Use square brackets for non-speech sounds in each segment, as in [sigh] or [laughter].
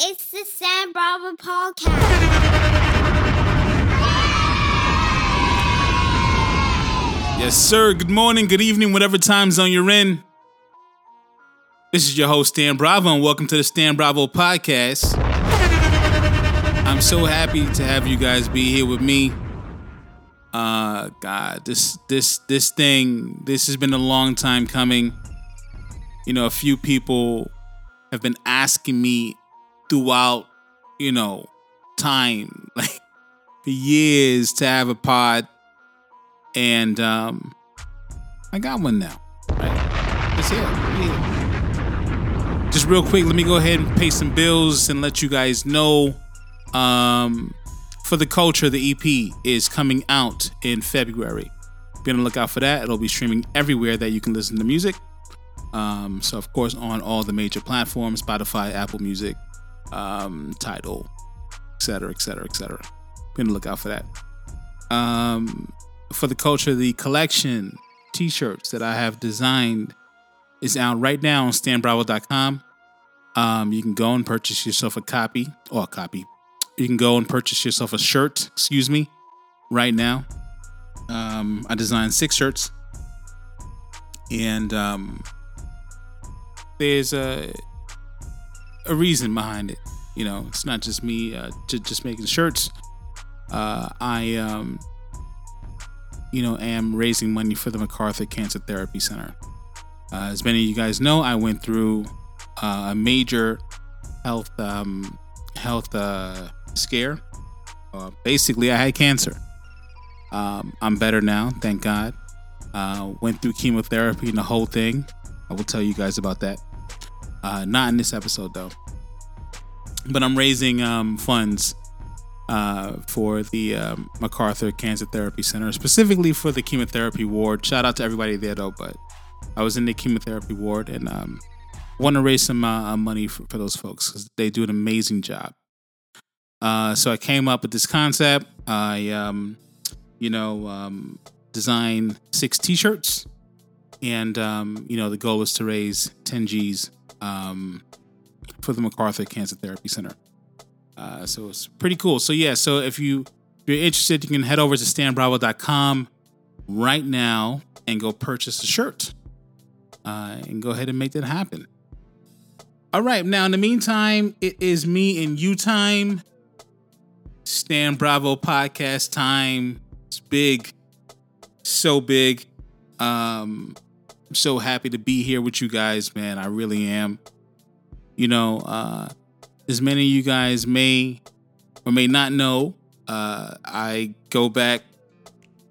It's the Stan Bravo podcast. Yes, sir. Good morning, good evening, whatever time zone you're in. This is your host, Stan Bravo, and welcome to the Stan Bravo podcast. I'm so happy to have you guys be here with me. Uh God, this this this thing, this has been a long time coming. You know, a few people have been asking me throughout, you know, time, [laughs] like for years to have a pod. And um I got one now. Right? It's here. Just real quick, let me go ahead and pay some bills and let you guys know. Um for the culture, the EP is coming out in February. Be on the lookout for that. It'll be streaming everywhere that you can listen to music. Um, so of course on all the major platforms, Spotify, Apple Music, um, Tidal, etc., etc., etc. Be on the lookout for that. Um, for the culture, the collection T-shirts that I have designed is out right now on StanBravo.com. Um, you can go and purchase yourself a copy or a copy. You can go and purchase yourself a shirt. Excuse me, right now. Um, I designed six shirts, and um, there's a a reason behind it. You know, it's not just me uh, just making shirts. Uh, I, um, you know, am raising money for the MacArthur Cancer Therapy Center. Uh, as many of you guys know, I went through uh, a major health um, health uh, scare. Uh, basically, I had cancer. Um, I'm better now, thank God. Went through chemotherapy and the whole thing. I will tell you guys about that. Uh, not in this episode though. But I'm raising um, funds uh, for the um, MacArthur Cancer Therapy Center, specifically for the chemotherapy ward. Shout out to everybody there though. But I was in the chemotherapy ward and um, want to raise some uh, money for, for those folks because they do an amazing job. Uh, so I came up with this concept. I, um, you know, um, designed six T-shirts, and um, you know the goal was to raise 10 G's um, for the MacArthur Cancer Therapy Center. Uh, so it's pretty cool. So yeah, so if you if you're interested, you can head over to stanbravo.com right now and go purchase a shirt uh, and go ahead and make that happen. All right, now in the meantime, it is me and you time. Stan Bravo podcast time. It's big, so big. Um, So happy to be here with you guys, man. I really am. You know, uh, as many of you guys may or may not know, uh, I go back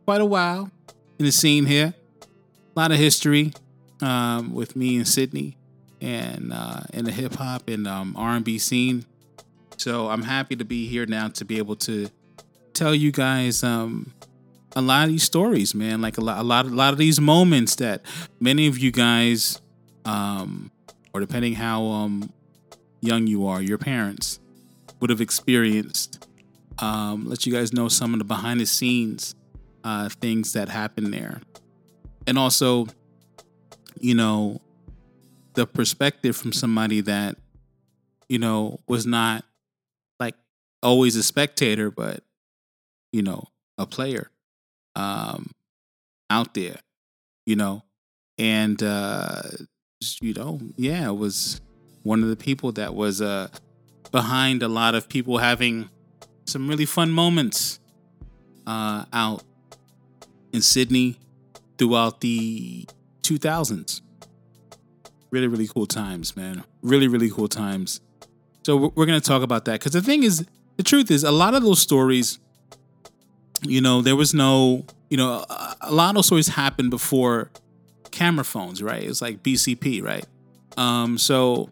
quite a while in the scene here. A lot of history um, with me and Sydney, and uh, in the hip hop and um, R&B scene. So I'm happy to be here now to be able to tell you guys um, a lot of these stories, man. Like a lot, a lot, a lot of these moments that many of you guys, um, or depending how um, young you are, your parents would have experienced. Um, let you guys know some of the behind the scenes uh, things that happen there, and also, you know, the perspective from somebody that you know was not like always a spectator, but you know, a player um, out there, you know, and uh, you know, yeah, it was one of the people that was uh, behind a lot of people having some really fun moments uh, out in Sydney throughout the 2000s. Really, really cool times, man. Really, really cool times. So we're, going to talk about that because the thing is, the truth is, a lot of those stories, you know, there was no, you know, a, lot of stories happened before camera phones, right? It's like BCP, right? Um, so,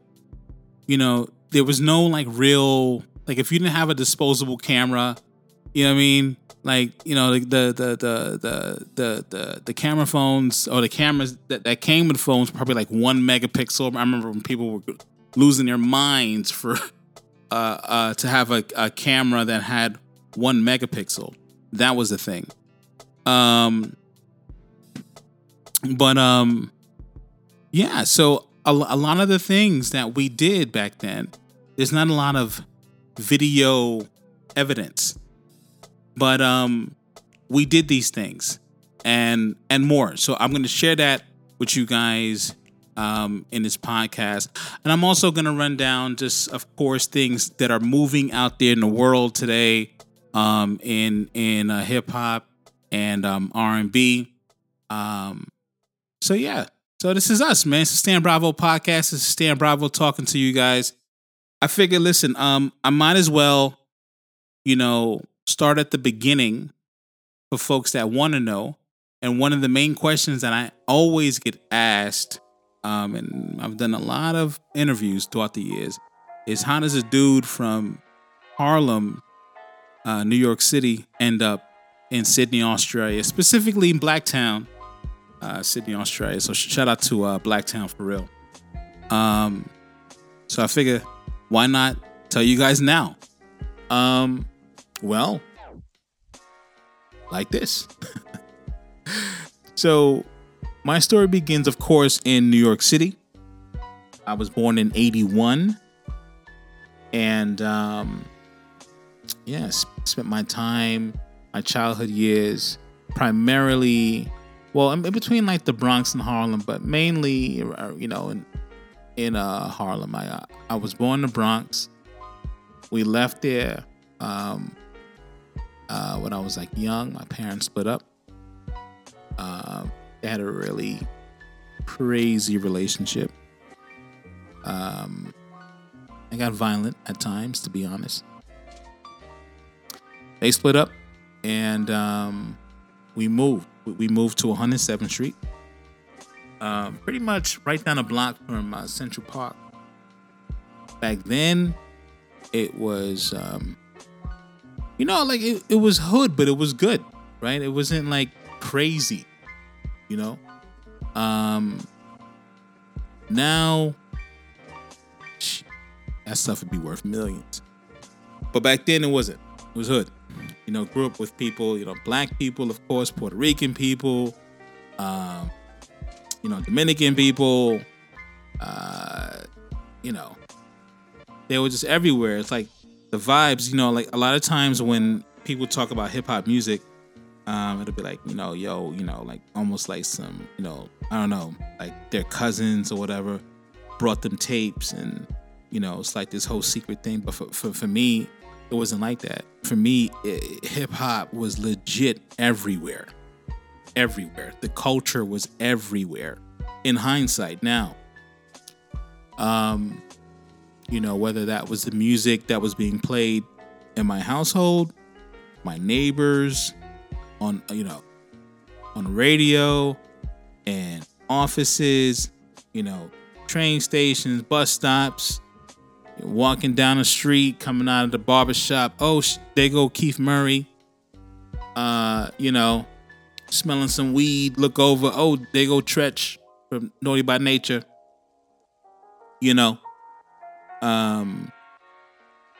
you know, there was no like real, like if you didn't have a disposable camera, you know what I mean? Like, you know, the the the the the the the, camera phones or the cameras that, that came with phones were probably like one megapixel. I remember when people were losing their minds for [laughs] uh, uh, to have a, a camera that had one megapixel. That was the thing. Um, but um, yeah. So a, a lot of the things that we did back then, there's not a lot of video evidence. But um we did these things and and more. So I'm going to share that with you guys um, in this podcast, and I'm also going to run down just, of course, things that are moving out there in the world today, um, in in uh, hip hop and um, R and B. Um, so yeah, so this is us, man. It's the Stan Bravo podcast. This is Stan Bravo talking to you guys. I figured, listen, um, I might as well, you know, start at the beginning for folks that want to know. And one of the main questions that I always get asked, um, and I've done a lot of interviews throughout the years, is how does a dude from Harlem, uh, New York City, end up in Sydney, Australia, specifically in Blacktown, uh, Sydney, Australia. So shout out to uh, Blacktown for real. Um, so I figure, why not tell you guys now? Um, well, like this. [laughs] so, my story begins, of course, in New York City. I was born in 81. And, um, yeah, spent my time, my childhood years, primarily, well, in between like the Bronx and Harlem, but mainly, uh, you know, in, in uh, Harlem. I, I was born in the Bronx. We left there um, uh, when I was like young. My parents split up. Uh, they had a really crazy relationship. Um, I got violent at times, to be honest. They split up, and um, we moved. We moved to 107th Street, um, pretty much right down a block from uh, Central Park. Back then, it was um, you know, like it, it was hood, but it was good, right? It wasn't like crazy, you know. Um, now that stuff would be worth millions, but back then it wasn't. It was hood. You know, grew up with people, you know, black people, of course, Puerto Rican people, um, you know, Dominican people, uh, you know, they were just everywhere. It's like the vibes, you know, like a lot of times when people talk about hip hop music, um, it'll be like, you know, yo, you know, like almost like some, you know, I don't know, like their cousins or whatever brought them tapes and, you know, it's like this whole secret thing. But for, for, for me, it wasn't like that. For me, hip hop was legit everywhere. Everywhere. The culture was everywhere. In hindsight, now, um, you know, whether that was the music that was being played in my household, my neighbors, on, you know, on radio and offices, you know, train stations, bus stops, walking down the street, coming out of the barbershop. Oh, they go Keith Murray. Uh, you know, smelling some weed, look over. Oh, they go Treach from Naughty by Nature. You know, um,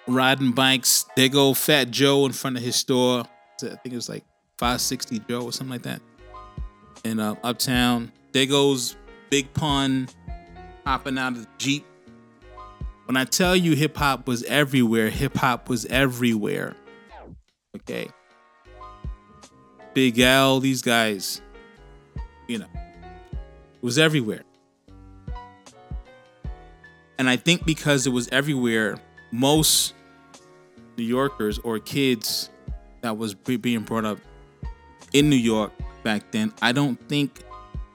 riding bikes. They go Fat Joe in front of his store. I think it was like 560 Joe or something like that. In uh, Uptown. There goes Big Pun hopping out of the Jeep. When I tell you hip hop was everywhere, hip hop was everywhere. Okay. Big L, these guys, you know, was everywhere. And I think because it was everywhere, most New Yorkers or kids that was being brought up in New York back then, I don't think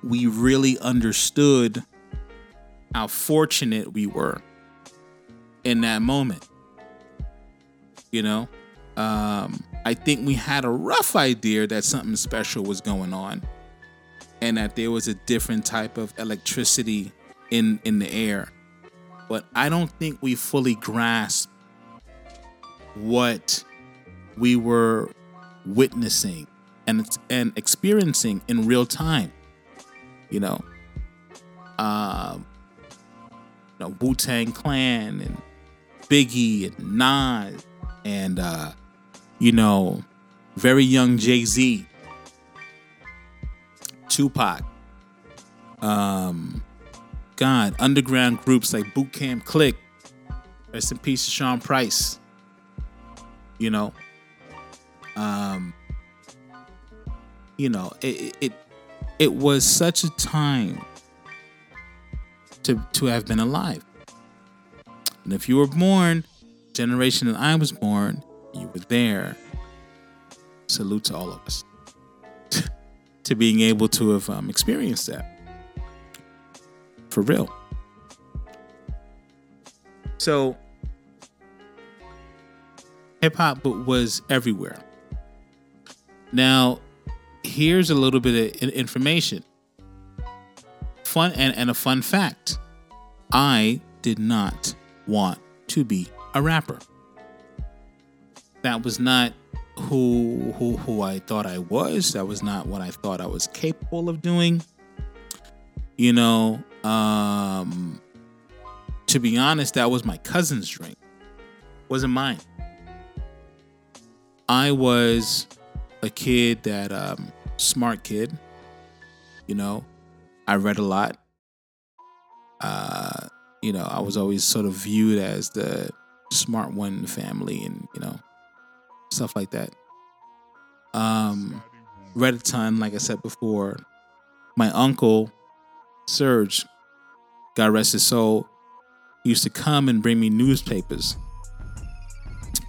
we really understood how fortunate we were in that moment. You know, um, I think we had a rough idea that something special was going on and that there was a different type of electricity in in the air but I don't think we fully grasped what we were witnessing and and experiencing in real time. You know, um, you know Wu Tang Clan and Biggie and Nas and uh, you know very young Jay Z, Tupac, um, God, underground groups like Boot Camp Click, Rest in peace to Sean Price. You know, um, you know, it, it it was such a time to to have been alive. And if you were born, generation that I was born, you were there. Salute to all of us [laughs] to being able to have um, experienced that for real. So hip hop was everywhere. Now, here's a little bit of information. Fun and, and a fun fact. I did not want to be a rapper. That was not who who who I thought I was. That was not what I thought I was capable of doing. You know, um to be honest, that was my cousin's dream. Wasn't mine. I was a kid that um smart kid. You know, I read a lot. Uh, you know, I was always sort of viewed as the smart one in the family and, you know, stuff like that. Um, read a ton, like I said before. My uncle, Serge, God rest his soul, used to come and bring me newspapers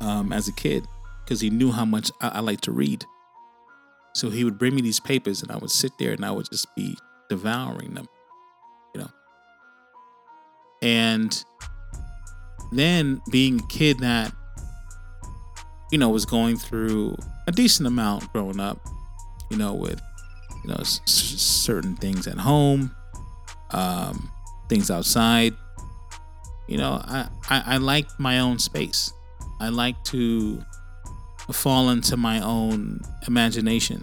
um, as a kid because he knew how much I, I like to read. So he would bring me these papers and I would sit there and I would just be devouring them, you know. And then being a kid that, you know, was going through a decent amount growing up, you know, with, you know, s- certain things at home, um, things outside. You know, I, I, I like my own space. I like to fall into my own imagination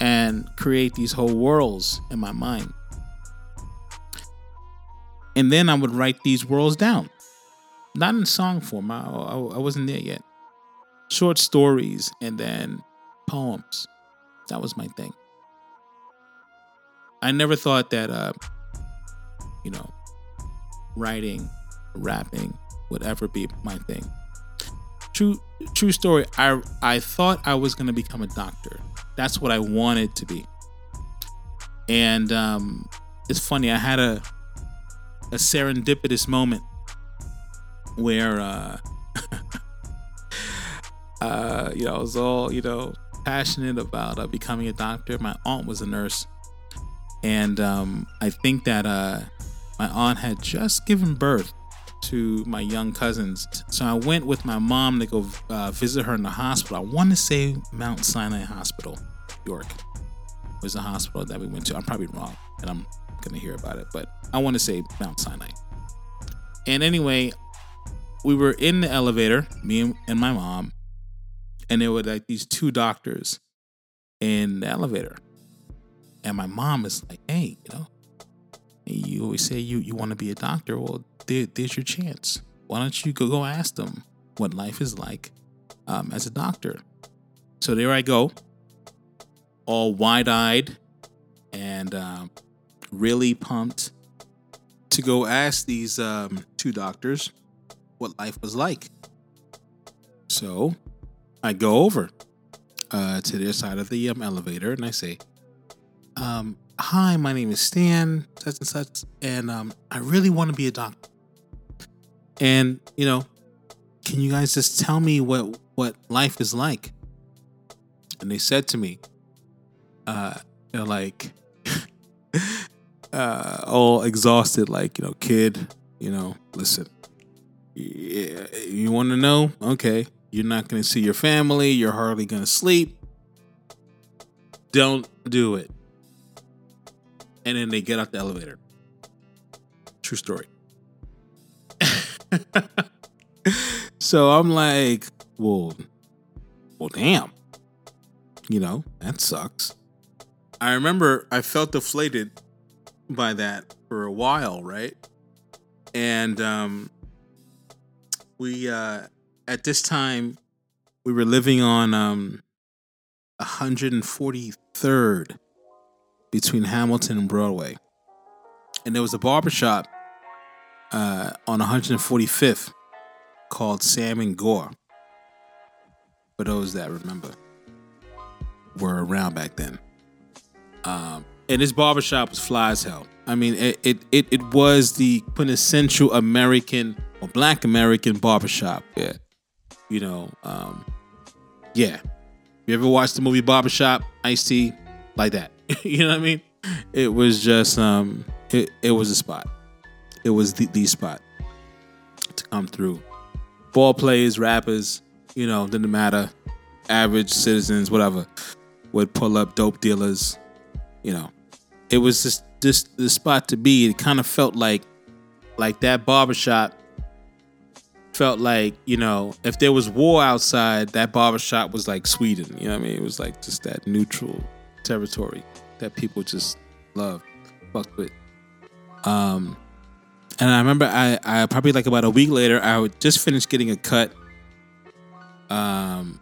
and create these whole worlds in my mind. And then I would write these worlds down, not in song form. I, I, I wasn't there yet. Short stories and then poems. That was my thing. I never thought that, uh, you know, writing, rapping would ever be my thing true true story i i thought i was to become a doctor that's what i wanted to be and um it's funny i had a a serendipitous moment where uh [laughs] uh you know i was all you know passionate about uh, becoming a doctor my aunt was a nurse and um i think that uh my aunt had just given birth to my young cousins. So I went with my mom to go uh, visit her in the hospital. I want to say Mount Sinai Hospital, York, was the hospital that we went to. I'm probably wrong, and I'm gonna hear about it, but I want to say Mount Sinai. And anyway, we were in the elevator, me and my mom, and there were like these two doctors in the elevator. And my mom is like, "Hey, you know, you always say you, you want to be a doctor. Well, there, there's your chance. Why don't you go, go ask them what life is like um, as a doctor? So there I go, all wide eyed and um, really pumped to go ask these um, two doctors what life was like. So I go over uh, to their side of the um, elevator and I say, um, hi, my name is Stan, such and such, and um, I really want to be a doctor. And you know, can you guys just tell me what what life is like? And they said to me, uh, they're like, uh, all exhausted, like you know, kid, you know, listen, you want to know? Okay, you're not going to see your family. You're hardly going to sleep. Don't do it and then they get out the elevator. True story. [laughs] so I'm like, well, well, damn. You know, that sucks. I remember I felt deflated by that for a while, right? And um we uh at this time we were living on um 143rd between Hamilton and Broadway. And there was a barbershop uh, on 145th called Sam and Gore. For those that remember, were around back then. Um, and this barbershop was fly as hell. I mean, it, it, it, it was the quintessential American or black American barbershop. Yeah. You know, um, yeah. You ever watched the movie Barbershop, Ice T? Like that. [laughs] you know what I mean? It was just um it, it was a spot. It was the, the spot to come through. Ball players, rappers, you know, didn't matter. Average citizens, whatever, would pull up dope dealers, you know. It was just just the spot to be. It kind of felt like like that barbershop felt like, you know, if there was war outside, that barbershop was like Sweden. You know what I mean? It was like just that neutral territory that people just love, fucked with. Um, and I remember I, I probably like about a week later, I would just finish getting a cut. Um,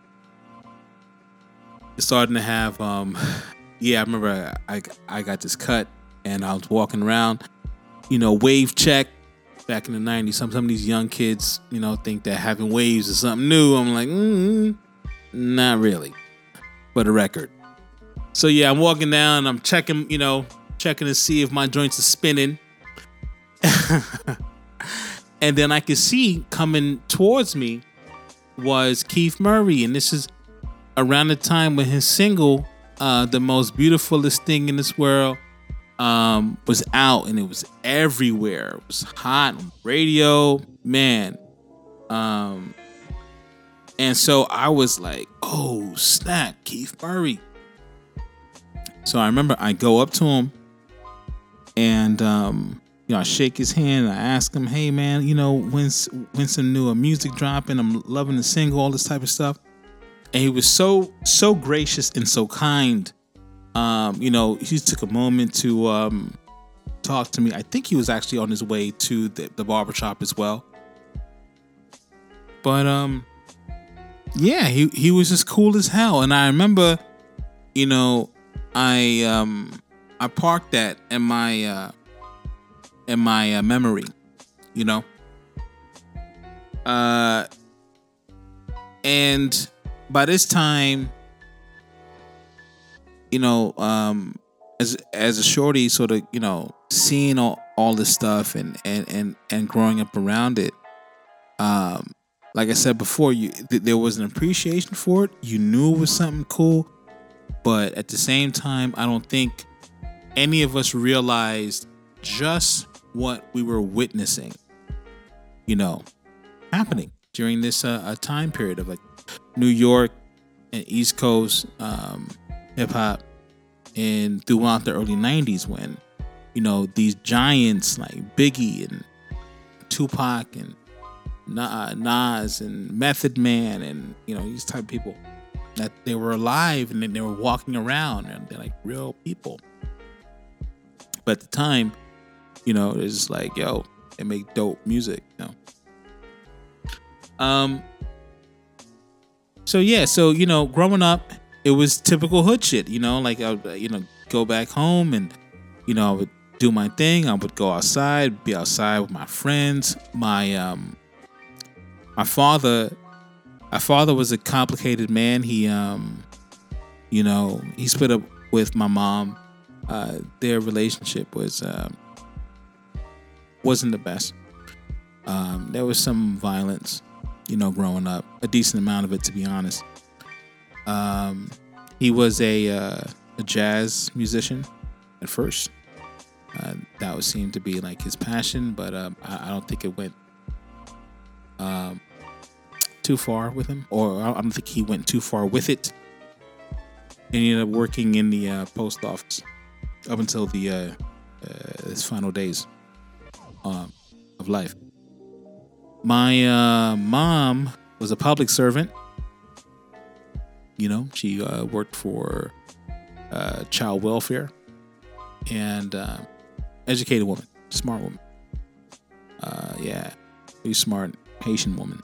starting to have, um, [laughs] yeah, I remember I, I got this cut and I was walking around, you know, wave check back in the 90s. Some, some of these young kids, you know, think that having waves is something new. I'm like, mm, not really, but a record. So yeah, I'm walking down, I'm checking, you know, checking to see if my joints are spinning. [laughs] and then I could see coming towards me was Keith Murray. And this is around the time when his single, uh, The Most Beautifulest Thing in This World, um, was out and it was everywhere. It was hot on radio, man. Um, and so I was like, oh, snap, Keith Murray. So I remember I go up to him and um, you know, I shake his hand. I ask him, "Hey, man, you know, when's when's some new music dropping? I'm loving the single, all this type of stuff." And he was so so gracious and so kind. Um, you know, he took a moment to um, talk to me. I think he was actually on his way to the, the barbershop as well. But um, yeah, he he was just cool as hell. And I remember, you know, I um I parked that in my uh in my uh, memory, you know. Uh and by this time you know um as as a shorty sort of, you know, seeing all, all this stuff and and and and growing up around it um like I said before, you th- there was an appreciation for it. You knew it was something cool, but at the same time, I don't think any of us realized just what we were witnessing, you know, happening during this uh, time period of like New York and East Coast um, hip hop, and throughout the early '90s when you know these giants like Biggie and Tupac and Nas and Method Man and you know these type of people that they were alive and they were walking around and they're like real people. But at the time, you know, it's like, yo, they make dope music, you know. Um so yeah, so you know, growing up, it was typical hood shit, you know, like I would, you know, go back home and you know, I would do my thing. I would go outside, be outside with my friends. My um my father my father was a complicated man. He, um, you know, he split up with my mom. Uh, their relationship was um, wasn't the best. Um, there was some violence, you know, growing up. A decent amount of it, to be honest. Um, he was a uh, a jazz musician at first. Uh, that would seem to be like his passion, but um, I, I, don't think it went um, too far with him, or I don't think he went too far with it. And he ended up working in the uh, post office up until the uh, uh, his final days um, of life. My uh, mom was a public servant. You know, she uh, worked for uh, child welfare and uh, educated woman, smart woman. yeah, very smart Haitian woman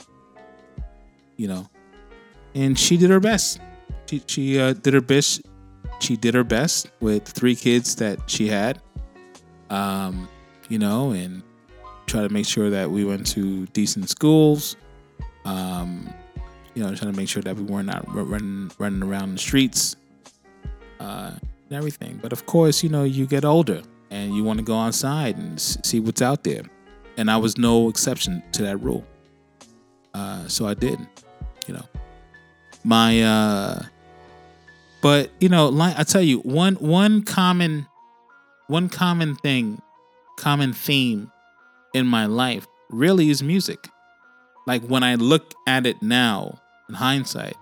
you know, and she did her best. She she uh, did her best. She did her best with three kids that she had. Um, you know, and try to make sure that we went to decent schools. Um, you know, trying to make sure that we were not running running around the streets, uh, and everything. But of course, you know, you get older and you want to go outside and see what's out there. And I was no exception to that rule. Uh, so I did, you know. My, uh, but you know, like I tell you, one one common, one common thing, common theme in my life really is music. Like when I look at it now, in hindsight,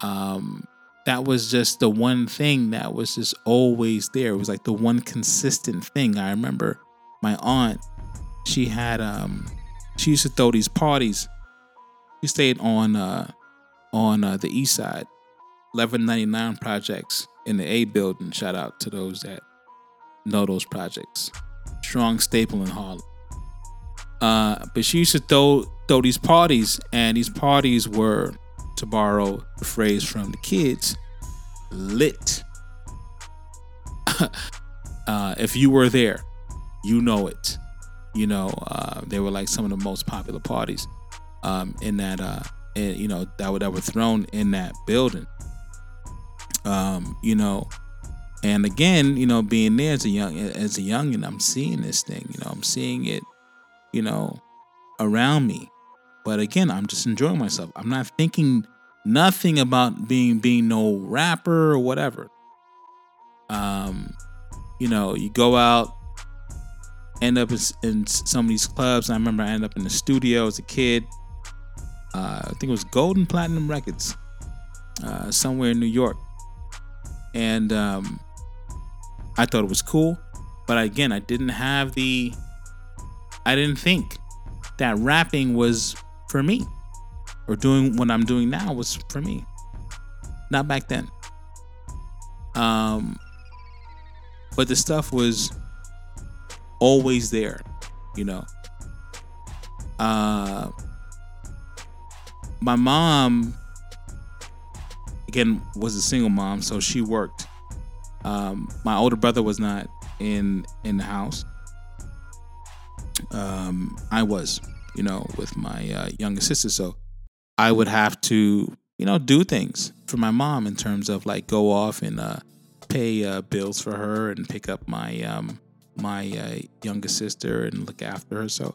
um, that was just the one thing that was just always there. It was like the one consistent thing. I remember my aunt, she had um she used to throw these parties. She stayed on uh on uh, the east side, 1199 projects in the A building. Shout out to those that know those projects. Strong staple in Harlem. Uh, but she used to throw throw these parties, and these parties were, to borrow the phrase from the kids, lit. [laughs] uh, if you were there, you know it. You know, uh, they were like some of the most popular parties um, in that, uh, in, you know, that were, that were thrown in that building. Um, you know, and again, you know, being there as a young as a young, and I'm seeing this thing. You know, I'm seeing it. You know, around me. But again, I'm just enjoying myself. I'm not thinking nothing about being being no rapper or whatever. Um, you know, you go out, end up in, in some of these clubs. I remember I ended up in the studio as a kid. Uh, I think it was Golden Platinum Records, uh, somewhere in New York, and um, I thought it was cool. But again, I didn't have the, I didn't think that rapping was for me or doing what I'm doing now was for me. Not back then. Um but the stuff was always there, you know. Uh my mom again was a single mom, so she worked. Um my older brother was not in in the house. Um I was you know, with my uh, younger sister. So I would have to, you know, do things for my mom in terms of like go off and uh, pay uh, bills for her and pick up my um, my uh, younger sister and look after her. So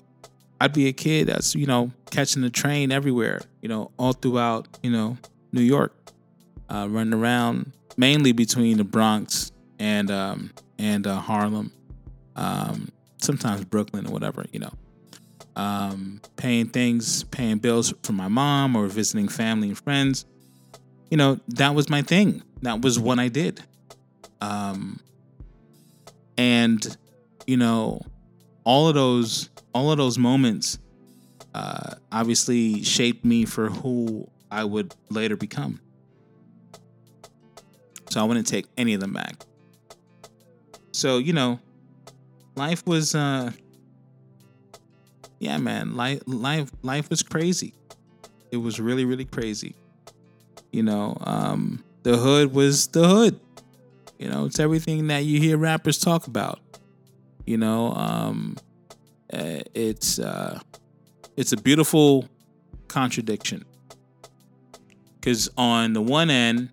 I'd be a kid that's you know catching the train everywhere, you know, all throughout you know New York, uh, running around mainly between the Bronx and um, and uh, Harlem, um, sometimes Brooklyn or whatever, you know um, paying things, paying bills for my mom or visiting family and friends. You know, that was my thing. That was what I did. Um, and you know, all of those, all of those moments, uh, obviously shaped me for who I would later become. So I wouldn't take any of them back. So you know, life was uh, yeah, man, life life life was crazy. It was really really crazy. You know, um, the hood was the hood. You know, it's everything that you hear rappers talk about. You know, um, eh, it's uh, it's a beautiful contradiction because on the one end,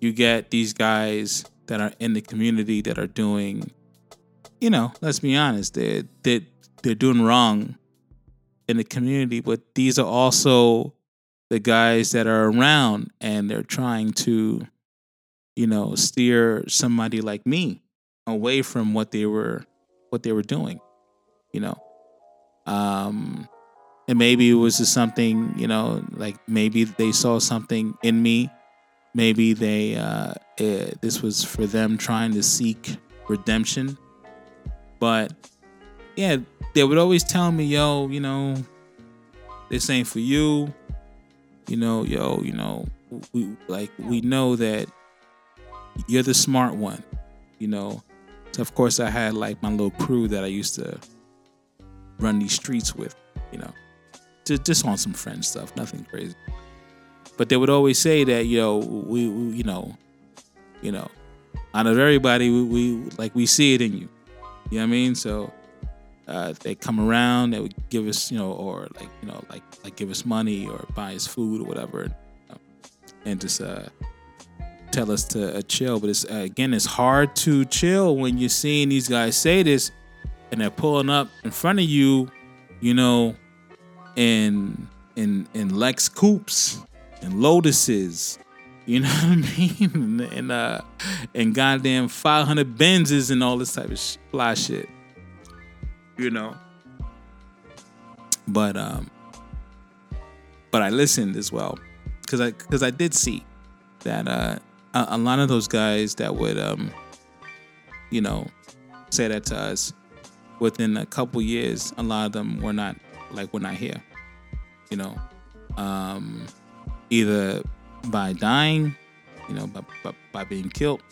you get these guys that are in the community that are doing, you know, let's be honest, they they they're doing wrong in the community, but these are also the guys that are around and they're trying to, you know, steer somebody like me away from what they were what they were doing, you know. Um and maybe it was just something, you know, like maybe they saw something in me. Maybe they uh it, eh, this was for them trying to seek redemption. But yeah, they would always tell me, yo, you know, this ain't for you. You know, yo, you know, we like we know that you're the smart one, you know. So of course I had like my little crew that I used to run these streets with, you know. Just just on some friend stuff, nothing crazy. But they would always say that, yo, we, we you know, you know, out of everybody, we, we like we see it in you. You know what I mean? So uh, they come around, they would give us, you know, or like, you know, like like give us money or buy us food or whatever, and just uh, tell us to uh, chill. But it's uh, again, it's hard to chill when you're seeing these guys say this, and they're pulling up in front of you, you know, in in in Lex Coupes and Lotuses. You [laughs] know what I mean? And uh and goddamn 500 Benzes and all this type of sh- fly shit. You know. But um but I listened as well cuz I cuz I did see that uh a, a lot of those guys that would um you know say that to us within a couple years a lot of them were not like we're not here you know, um, either by dying, you know, by, by, by being killed,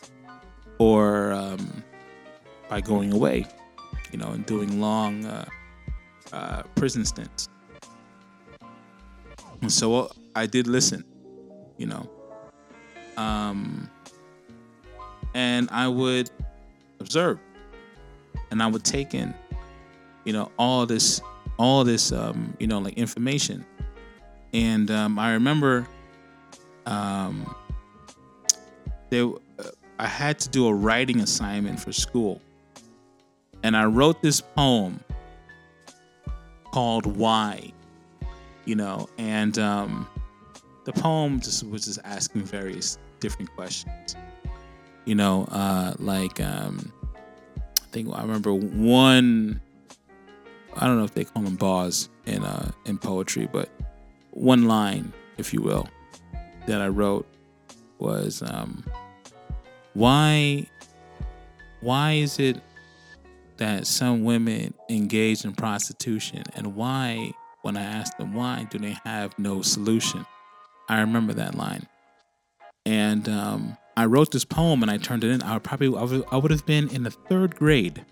or um, by going away, you know, and doing long uh, uh, prison stints. And so uh, I did listen, you know, um, and I would observe, and I would take in, you know, all this all this um, you know like information and um, i remember um, there uh, i had to do a writing assignment for school. And i wrote this poem called why you know and um, the poem just was just asking various different questions. You know uh, like um, i think i remember one I don't know if they call them bars in uh, in poetry, but one line, if you will, that I wrote was um, why why is it that some women engage in prostitution and why when I ask them why do they have no solution? I remember that line. And um, I wrote this poem and I turned it in. I probably I would, I would have been in the third grade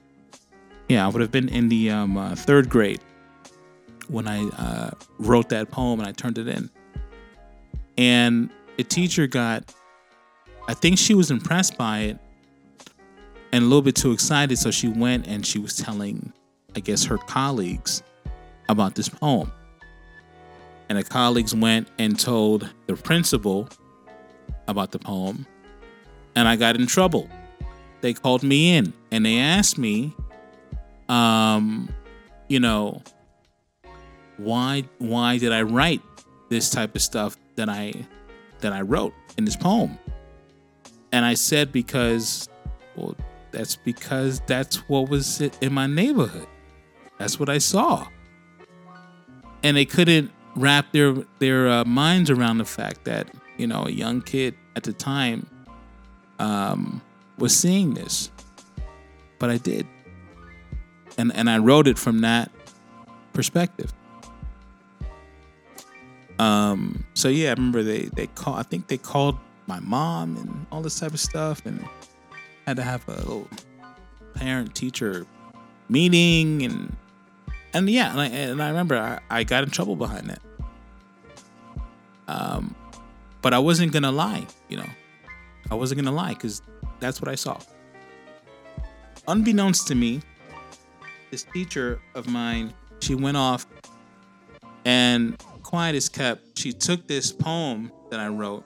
yeah, I would have been in the um, uh, third grade when I uh, wrote that poem and I turned it in. And the teacher got, I think she was impressed by it and a little bit too excited. So she went and she was telling, I guess, her colleagues about this poem. And the colleagues went and told the principal about the poem. And I got in trouble. They called me in and they asked me um, you know, why why did I write this type of stuff that I that I wrote in this poem? And I said because well, that's because that's what was in my neighborhood. That's what I saw. And they couldn't wrap their their uh, minds around the fact that you know a young kid at the time um, was seeing this, but I did and and I wrote it from that perspective. Um, so yeah, I remember they they call. I think they called my mom and all this type of stuff, and had to have a little parent teacher meeting, and and yeah, and I, and I remember I, I got in trouble behind that. Um, but I wasn't gonna lie, you know, I wasn't gonna lie because that's what I saw. Unbeknownst to me, this teacher of mine, she went off and quiet as kept. She took this poem that I wrote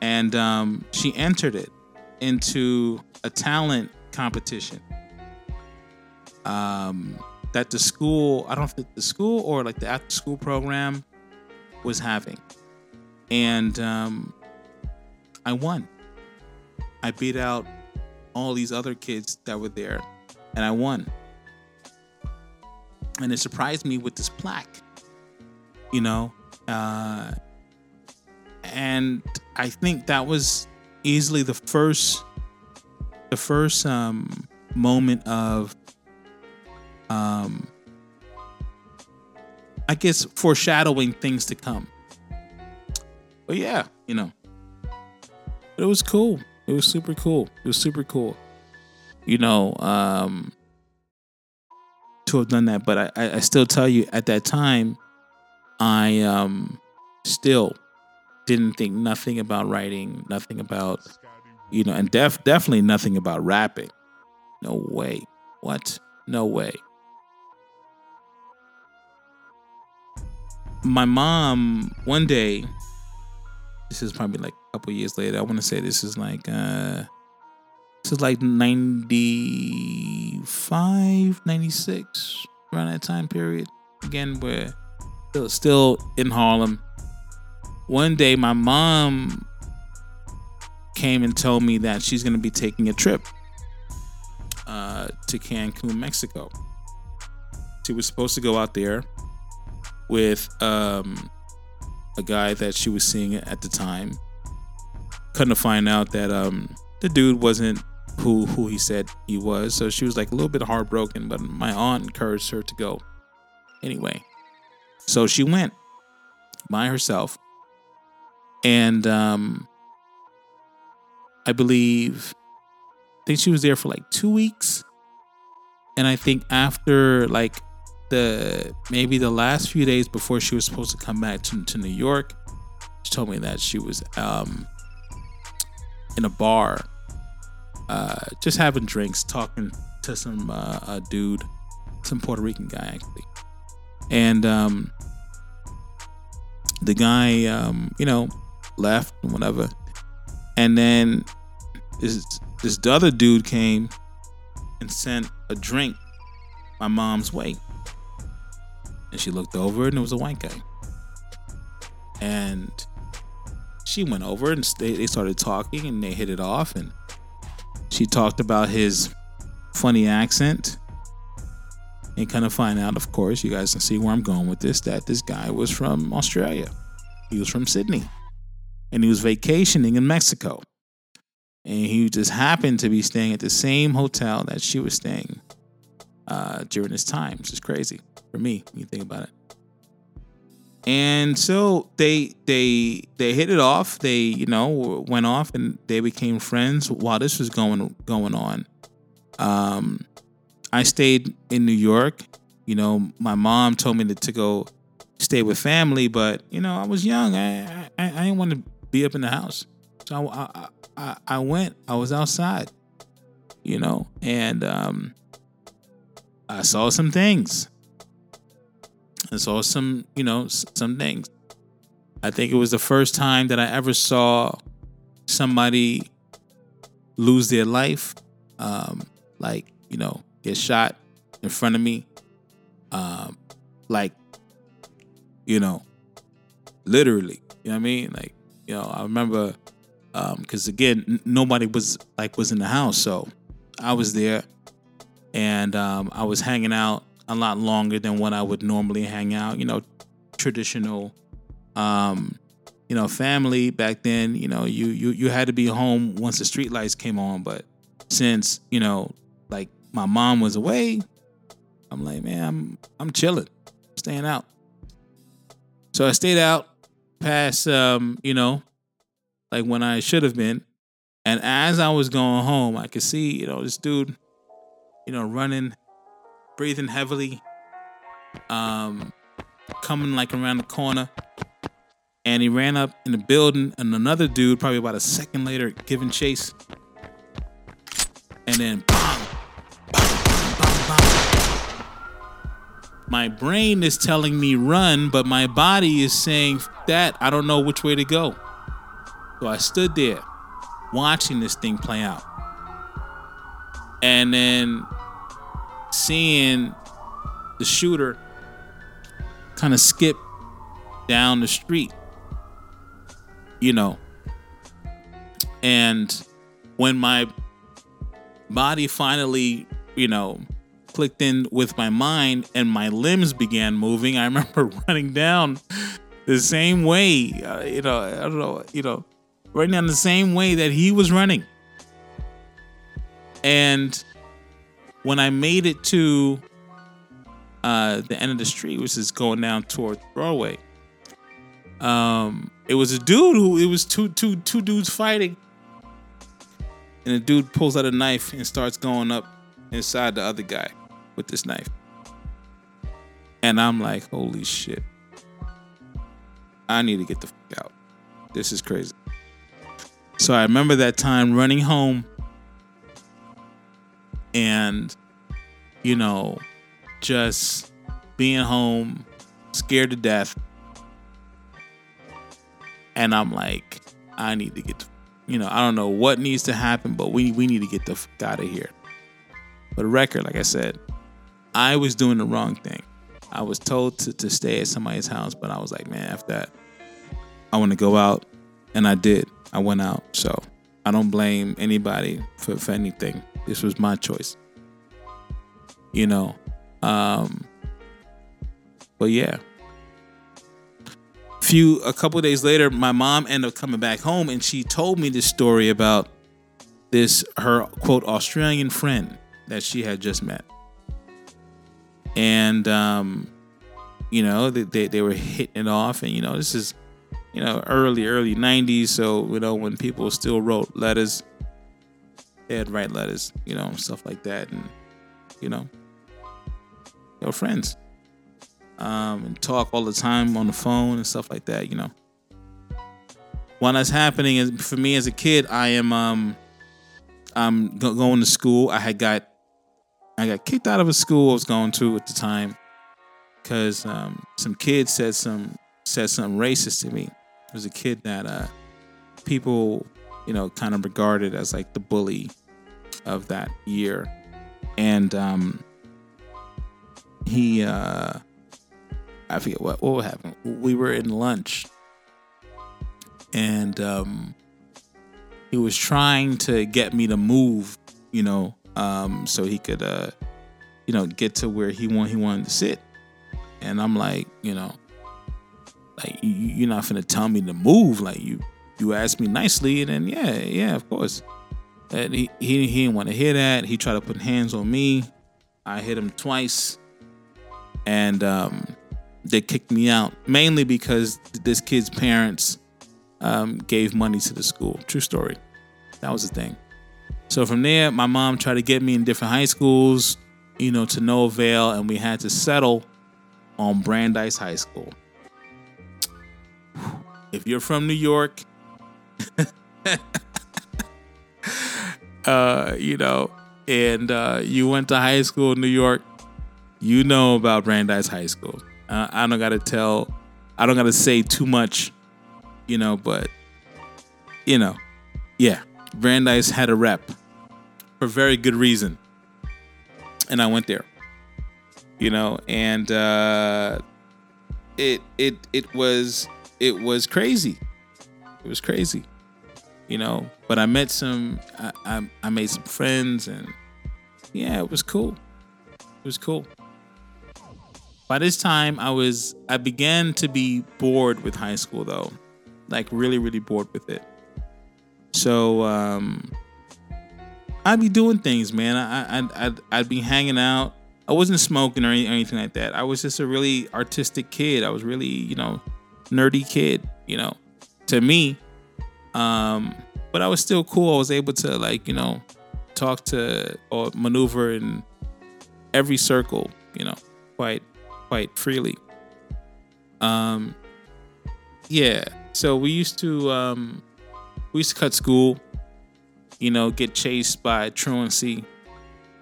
and um, she entered it into a talent competition um, that the school, I don't know if the school or like the after school program was having. And um, I won. I beat out all these other kids that were there and I won and it surprised me with this plaque you know uh, and i think that was easily the first the first um, moment of um, i guess foreshadowing things to come. But yeah you know. It was cool. It was super cool. It was super cool. You know um to have done that, but I, I still tell you at that time, I um, still didn't think nothing about writing, nothing about, you know, and def- definitely nothing about rapping. No way. What? No way. My mom, one day, this is probably like a couple years later, I want to say this is like, uh, this is like 95, 96, around that time period. Again, where still, in Harlem. One day, my mom came and told me that she's going to be taking a trip uh, to Cancun, Mexico. She was supposed to go out there with um, a guy that she was seeing at the time. Couldn't find out that um, the dude wasn't who who he said he was. So she was like a little bit heartbroken, but my aunt encouraged her to go anyway. So she went by herself. And um I believe I think she was there for like 2 weeks. And I think after like the maybe the last few days before she was supposed to come back to, to New York, she told me that she was um in a bar uh, just having drinks, talking to some uh, dude, some Puerto Rican guy actually, and um, the guy, um, you know, left and whatever, and then this this other dude came and sent a drink my mom's way, and she looked over and it was a white guy, and she went over and they, they started talking and they hit it off. And she talked about his funny accent and kind of find out, of course, you guys can see where I'm going with this, that this guy was from Australia. He was from Sydney and he was vacationing in Mexico. And he just happened to be staying at the same hotel that she was staying uh, during this time, which is crazy for me when you think about it. And so they they they hit it off. They you know went off and they became friends while this was going going on. Um, I stayed in New York. You know, my mom told me to, to go stay with family, but you know I was young. I I, I didn't want to be up in the house, so I, I I went. I was outside. You know, and um, I saw some things. I saw some, you know, some things. I think it was the first time that I ever saw somebody lose their life, um, like you know, get shot in front of me, um, like you know, literally. You know what I mean? Like you know, I remember um because um, again, n- nobody was like was in the house, so I was there, and um, I was hanging out a lot longer than what I would normally hang out. You know, traditional, um, you know, family back then. You know, you you you had to be home once the street lights came on. But since you know, my mom was away, I'm like, man, I'm I'm chilling, staying out. So I stayed out past, um, you know, like when I should have been. And as I was going home, I could see, you know, this dude, you know, running breathing heavily, um, coming like around the corner. And he ran up in the building, and another dude, probably about a second later, giving chase. And then, My brain is telling me run, but my body is saying that I don't know which way to go. So I stood there watching this thing play out. And then seeing the shooter kind of skip down the street, you know. And when my body finally, you know, clicked in with my mind and my limbs began moving, I [laughs] remember running down the same way, uh, you know, I don't know, you know, running down the same way that he was running. And when I made it to uh, the end of the street, which is going down toward Broadway, um, it was a dude who it was two two two dudes fighting, and the dude pulls out a knife and starts going up inside the other guy with this knife, and I'm like, holy shit, I need to get the fuck out. This is crazy. So I remember that time running home and you know just being home scared to death and I'm like, I need to get, the, you know, I don't know what needs to happen, but we we need to get the fuck out of here. But record, like I said, I was doing the wrong thing. I was told to, to stay at somebody's house, but I was like, man, after that, I want to go out, and I did. I went out, so I don't blame anybody for, for anything. This was my choice. You know, um, but yeah. Few a couple days later, my mom ended up coming back home, and she told me this story about this her quote Australian friend that she had just met, and um, you know they, they were hitting it off, and you know this is you know early early '90s, so you know when people still wrote letters, they had write letters, you know stuff like that, and you know they were friends um, and talk all the time on the phone and stuff like that, you know. When that's happening is for me as a kid, I am um I'm go- going to school. I had got I got kicked out of a school I was going to at the time because um, some kid said some said something racist to me. It was a kid that uh, people you know kind of regarded as like the bully of that year, and um, he uh, I forget what what happened. We were in lunch, and um, he was trying to get me to move, you know, um, so he could, uh, you know, get to where he want he wanted to sit. And I'm like, you know, like you, you're not gonna tell me to move. Like you, you asked me nicely, and then yeah, yeah, of course. And he he, he didn't want to hear that. He tried to put hands on me. I hit him twice, and um, they kicked me out mainly because this kid's parents um, gave money to the school. True story. That was the thing. So from there, my mom tried to get me in different high schools, you know, to no avail, and we had to settle on Brandeis High School. If you're from New York, [laughs] uh, you know, and uh, you went to high school in New York, you know about Brandeis High School. Uh, I don't gotta tell, I don't gotta say too much, you know, but you know, yeah, Brandeis had a rep for very good reason, and I went there, you know, and uh, it it it was it was crazy, it was crazy, you know. But I met some, I I, I made some friends, and yeah, it was cool, it was cool. By this time, I was I began to be bored with high school though, like really really bored with it. So um, I'd be doing things, man. I, I I'd, I'd be hanging out. I wasn't smoking or anything like that. I was just a really artistic kid. I was really you know nerdy kid, you know, to me. Um, but I was still cool. I was able to like you know talk to or maneuver in every circle, you know, quite quite freely. Um, yeah. So we used to um, we used to cut school. You know, get chased by truancy.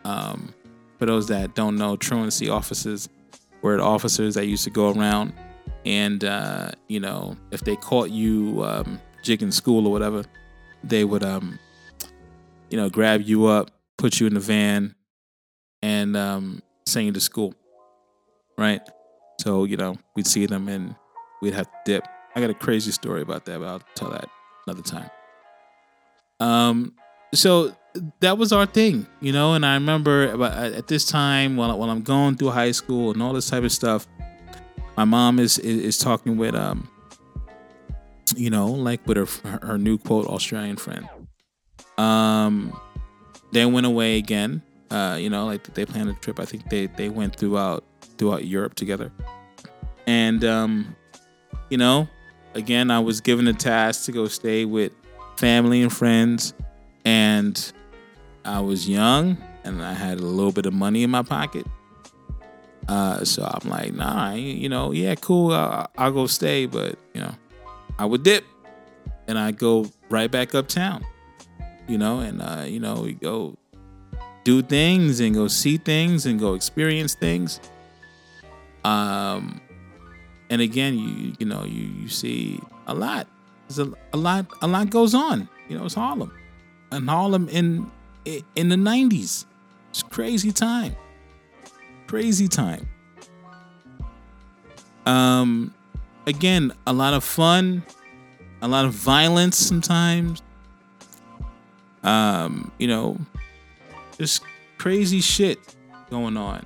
Um, for those that don't know, truancy officers were officers that used to go around and uh, you know if they caught you um, jigging school or whatever, they would um, you know grab you up, put you in the van, and um, send you to school right? So, you know, we'd see them and we'd have to dip. I got a crazy story about that, but I'll tell that another time. Um, so that was our thing, you know, and I remember at this time while, while I'm going through high school and all this type of stuff, my mom is, is, is talking with, um, you know, like with her, her new quote Australian friend. Um, they went away again. Uh, you know, like they planned a trip. I think they they went throughout throughout Europe together. And um, you know, again, I was given a task to go stay with family and friends, and I was young and I had a little bit of money in my pocket. Uh, so I'm like, nah, you know, yeah, cool, I'll, I'll go stay, but you know, I would dip and I go right back uptown, you know, and uh, you know, we go do things and go see things and go experience things. Um, and again, you you know you you see a lot, there's a, a lot a lot goes on. You know, it's Harlem, and Harlem in in the '90s. It's crazy time, crazy time. Um, again, a lot of fun, a lot of violence sometimes. Um, you know, just crazy shit going on.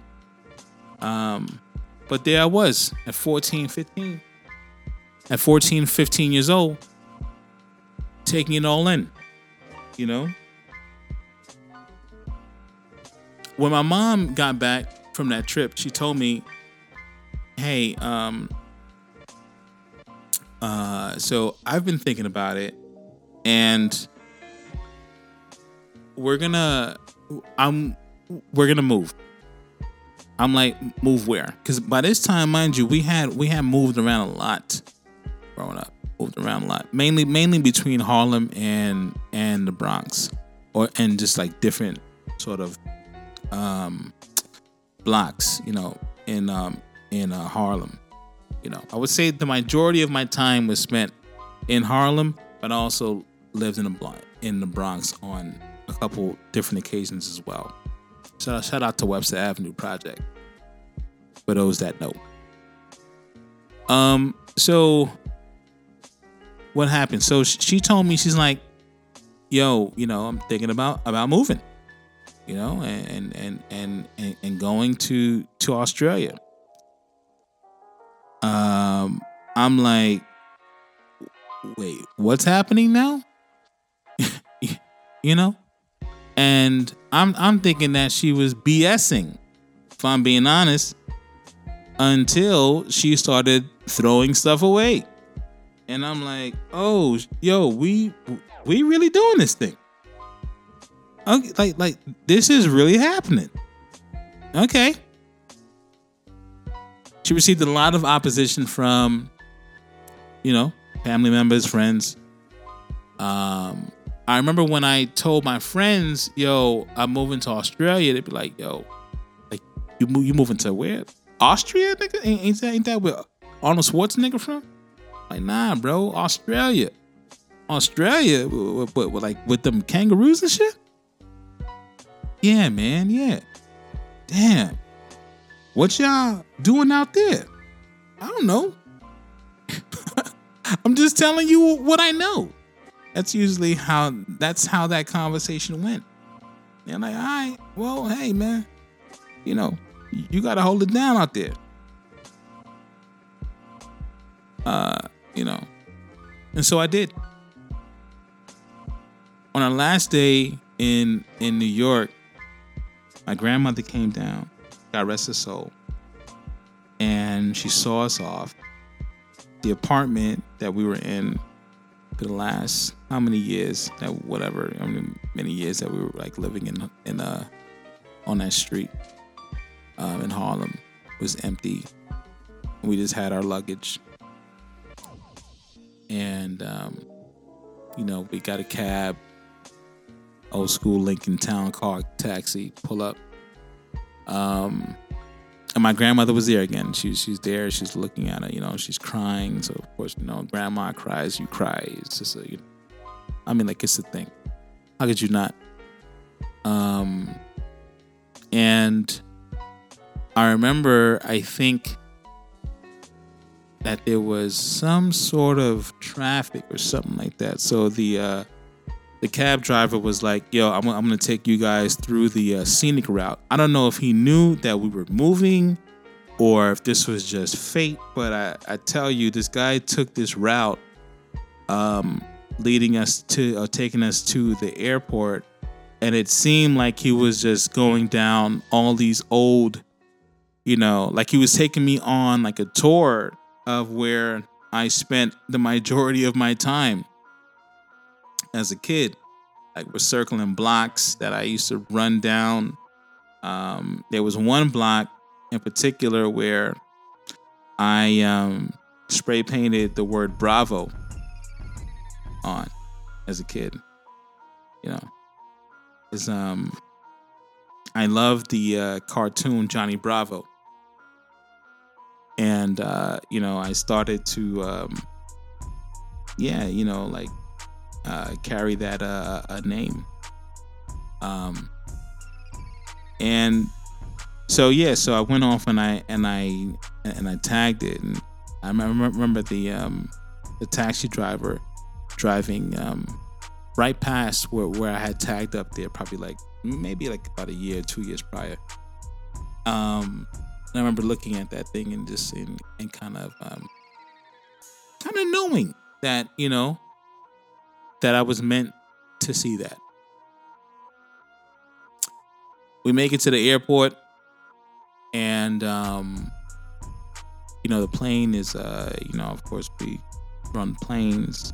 Um, but there I was at 14, 15. At 14, 15 years old, taking it all in, you know? When my mom got back from that trip, she told me, hey, um, uh, so I've been thinking about it and we're gonna I'm we're gonna move. I'm like, move where? Because by this time, mind you, we had we had moved around a lot growing up. Moved around a lot, mainly mainly between Harlem and and the Bronx, or and just like different sort of um, blocks, you know, in um, in uh, Harlem. You know, I would say the majority of my time was spent in Harlem, but I also lived in the in the Bronx on a couple different occasions as well. So shout out to Webster Avenue Project for those that know. Um, so what happened? So she told me she's like, "Yo, you know, I'm thinking about about moving, you know, and and and and, and going to to Australia." Um, I'm like, "Wait, what's happening now?" [laughs] you know, and I'm I'm thinking that she was BSing, if I'm being honest, until she started throwing stuff away. And I'm like, oh, yo, we we really doing this thing. Okay, like like this is really happening. Okay. She received a lot of opposition from, you know, family members, friends. Um, I remember when I told my friends, "Yo, I'm moving to Australia." They'd be like, "Yo, like you move, you moving to where? Austria, nigga? Ain't, ain't that ain't that where Arnold Schwarzenegger from?" Like, nah, bro, Australia, Australia, but like with them kangaroos and shit. Yeah, man, yeah. Damn, what y'all doing out there? I don't know. [laughs] I'm just telling you what I know. That's usually how that's how that conversation went. And like, all right, well, hey man, you know, you gotta hold it down out there. Uh, you know. And so I did. On our last day in in New York, my grandmother came down, God rest her soul, and she saw us off. The apartment that we were in for the last how many years that whatever I mean many years that we were like living in in uh on that street um, in Harlem was empty. We just had our luggage, and um, you know we got a cab, old school Lincoln Town car taxi, pull up. Um, and my grandmother was there again. She she's there. She's looking at it. You know, she's crying. So of course, you know, grandma cries, you cry. It's just a, you know, I mean, like it's a thing. How could you not? Um, and I remember, I think that there was some sort of traffic or something like that. So the uh, the cab driver was like, "Yo, I'm, I'm gonna take you guys through the uh, scenic route." I don't know if he knew that we were moving, or if this was just fate. But I, I tell you, this guy took this route, um, leading us to, uh, taking us to the airport, and it seemed like he was just going down all these old, you know, like he was taking me on like a tour of where I spent the majority of my time as a kid. Like we're circling blocks that I used to run down. Um, there was one block in particular where I um, spray painted the word Bravo on as a kid. You know, is um, I love the uh, cartoon Johnny Bravo, and uh, you know I started to um, yeah, you know, like uh, carry that uh, a name. Um, and so yeah, so I went off and I and I and I tagged it, and I remember, the um, the taxi driver driving um, right past where where I had tagged up there, probably like maybe like about a year, two years prior. And I remember looking at that thing and just and, and kind of um, kind of knowing that you know that I was meant to see that. We make it to the airport, and um, you know the plane is, uh, you know, of course we run planes.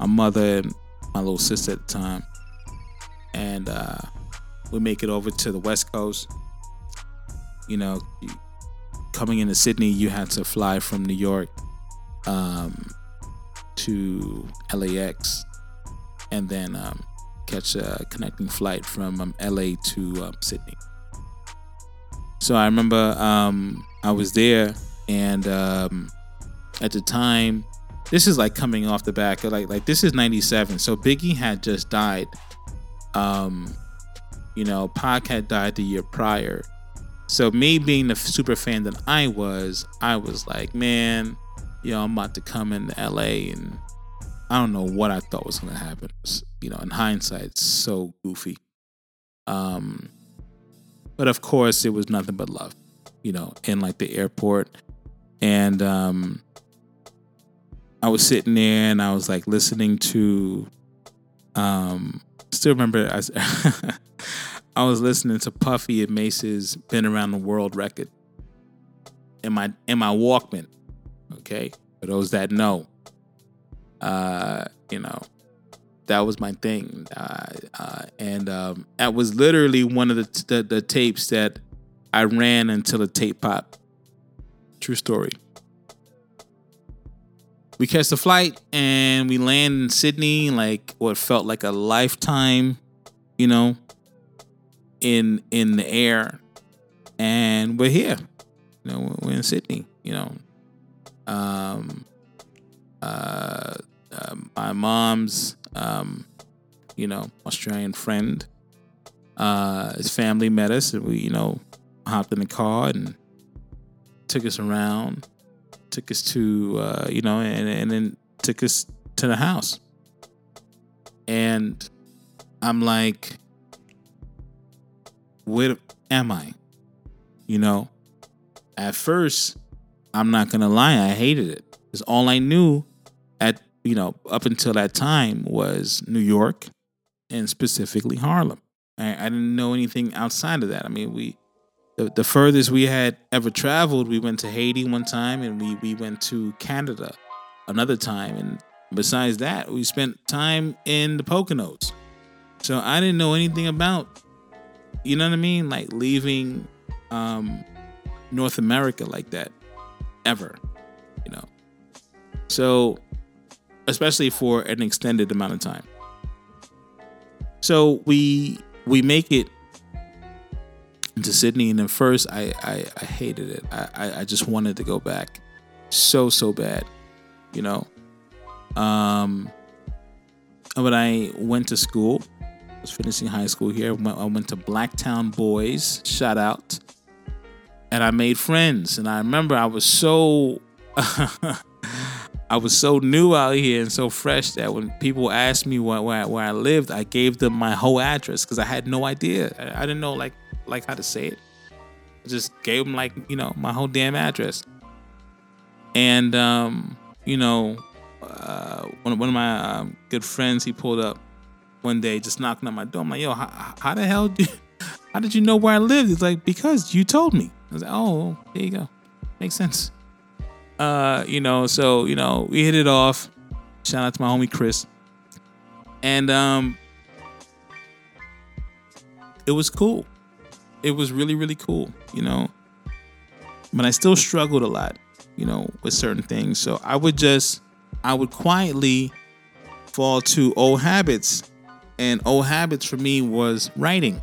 My mother and my little sister at the time, and uh, we make it over to the West Coast. You know, coming into Sydney, you had to fly from New York um, to LAX, and then um, catch a connecting flight from um, LA to um, Sydney. So I remember um, I was there, and um, at the time, this is like coming off the back like like this is '97. So Biggie had just died. You know, Pac had died the year prior. So me being the super fan that I was, I was like, man, yo, I'm about to come into LA and I don't know what I thought was gonna happen. You know, in hindsight, it's so goofy. Um, but of course, it was nothing but love. You know, in like the airport, and um, I was sitting there and I was like listening to. Um, still remember I was, [laughs] I was listening to Puffy and Mase's "Been Around the World" record in my in my Walkman. Okay, for those that know, uh, you know, that was my thing, uh, uh, and um, that was literally one of the, the the tapes that I ran until the tape popped. True story. We catch the flight and we land in Sydney, like what felt like a lifetime, you know, in in the air, and we're here. You know, we're in Sydney. You know, um, uh, uh, my mom's, um, you know, Australian friend. Uh, his family met us, and we, you know, hopped in the car and took us around, took us to, uh, you know, and and then took us to the house. And I'm like, where am I? You know, at first, I'm not gonna lie, I hated it. Because all I knew at you know up until that time was New York and specifically Harlem. I, I didn't know anything outside of that. I mean, we the, the furthest we had ever traveled, we went to Haiti one time, and we we went to Canada another time, and besides that, we spent time in the Poconos. So I didn't know anything about, you know what I mean, like leaving um, North America like that ever, you know. So, especially for an extended amount of time. So we we make it into Sydney, and at first I I, I hated it. I, I I just wanted to go back, so so bad, you know. Um, but I went to school. Was finishing high school here. I went to Blacktown Boys. Shout out. And I made friends. And I remember I was so [laughs] I was so new out here and so fresh that when people asked me where, where, where I lived, I gave them my whole address because I had no idea. I, I, didn't know like like how to say it. I just gave them like you know my whole damn address. And um, you know, uh, one one of my um, good friends he pulled up one day just knocking on my door. I'm like, yo, how, how the hell did [laughs] how did you know where I lived? He's like, because you told me. I was like, oh, there you go, makes sense. Uh, you know, so you know, we hit it off. Shout out to my homie Chris. And um it was cool. It was really, really cool, you know. But I still struggled a lot, you know, with certain things. So I would just I would quietly fall to old habits. And old habits for me was writing.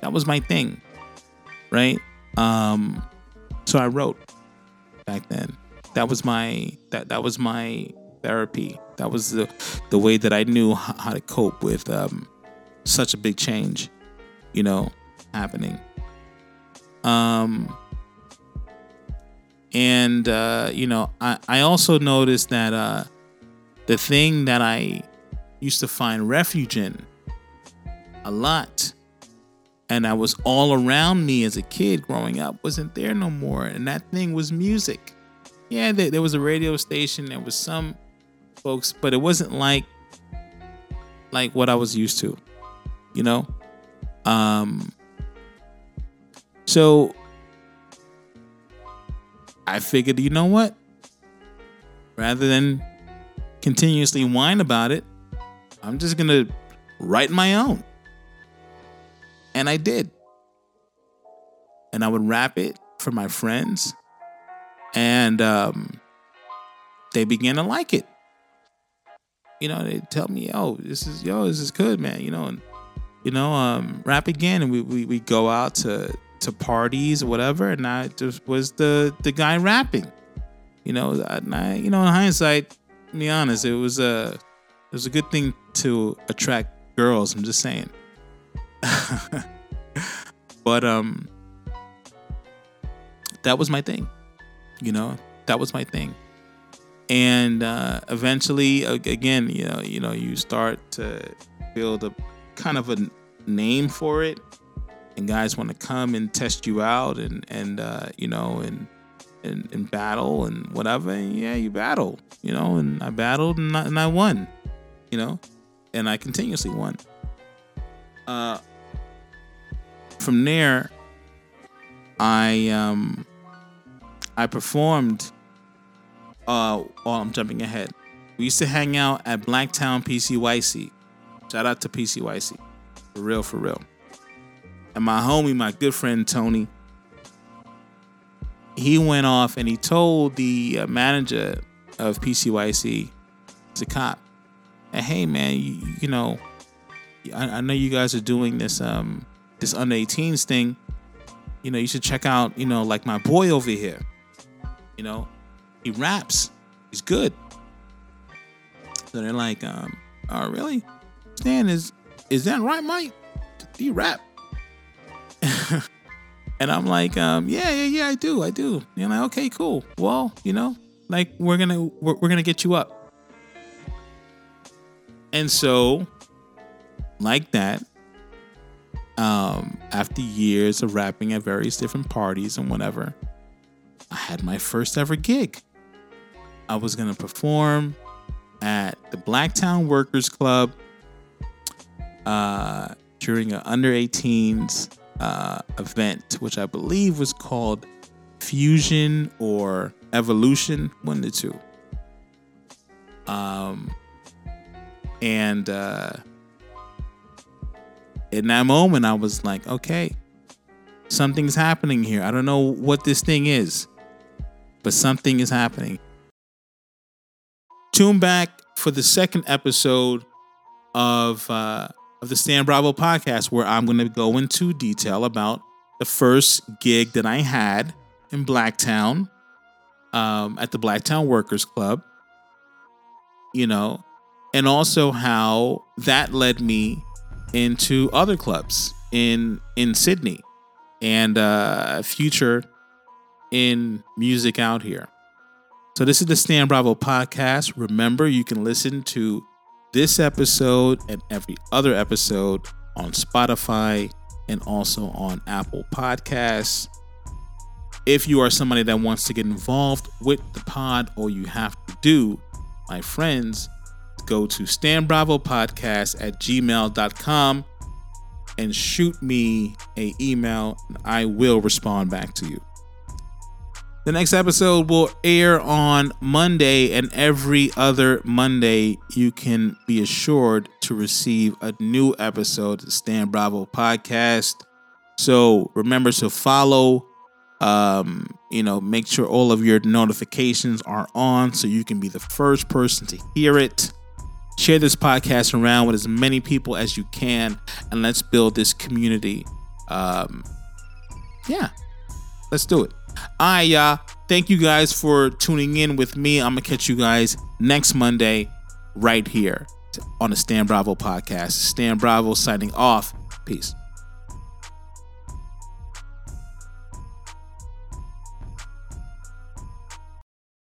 That was my thing. Right? Um so I wrote back then that was my that that was my therapy. That was the the way that I knew how to cope with um, such a big change, you know, happening. Um, and uh, you know, I I also noticed that uh, the thing that I used to find refuge in a lot and I was all around me as a kid growing up wasn't there no more. And that thing was music. Yeah, there, was a radio station. There was some folks, but it wasn't like like what I was used to, you know. Um. So I figured, you know what? Rather than continuously whine about it, I'm just gonna write my own. And I did. And I would rap it for my friends. And um, they began to like it. You know, they tell me, yo, this is yo, this is good, man. You know, and you know, um, rap again. And we, we we go out to to parties or whatever, and I just was the the guy rapping. You know, and I, you know, in hindsight, to be honest, it was a it was a good thing to attract girls. I'm just saying. [laughs] but um that was my thing. You know, that was my thing. And uh eventually again, you know, you know, you start to build a kind of a name for it and guys want to come and test you out and and uh you know and and, and battle and whatever and yeah you battle you know and i battled and I, and I won you know and i continuously won uh from there, I um, I performed. Uh, oh, I'm jumping ahead. We used to hang out at Blacktown PCYC. Shout out to PCYC, for real, for real. And my homie, my good friend Tony, he went off and he told the uh, manager of PCYC, a cop, and hey man, you, you know, I, I, know you guys are doing this um this under 18s thing, you know, you should check out, you know, like my boy over here. You know, he raps. He's good. So they're like, um, oh really? Stan is is that right, Mike? Do you rap? [laughs] and I'm like, um, yeah, yeah, yeah, I do, I do. And I'm like, okay, cool. Well, you know, like we're gonna we're, we're gonna get you up. And so, like that, um, after years of rapping at various different parties and whatever, I had my first ever gig. I was going to perform at the Blacktown Workers Club uh, during an under 18s uh, event, which I believe was called Fusion or Evolution, one to two. Um, and uh, in that moment, I was like, okay, something's happening here. I don't know what this thing is, but something is happening. Tune back for the second episode of uh, of the Stan Bravo podcast, where I'm going to go into detail about the first gig that I had in Blacktown um, at the Blacktown Workers Club. You know, and also how that led me into other clubs in in Sydney and uh, future in music out here. So this is the Stan Bravo podcast. Remember, you can listen to this episode and every other episode on Spotify and also on Apple Podcasts. If you are somebody that wants to get involved with the pod, all you have to do, my friends, go to Stan Bravo Podcast at gmail.com and shoot me a email and I will respond back to you. The next episode will air on Monday, and every other Monday, you can be assured to receive a new episode of Stan Bravo podcast. So remember to follow, um, you know, make sure all of your notifications are on so you can be the first person to hear it. Share this podcast around with as many people as you can, and let's build this community. Um, yeah, let's do it. All right, y'all. Thank you guys for tuning in with me. I'm gonna catch you guys next Monday right here on the Stan Bravo podcast. Stan Bravo signing off. Peace.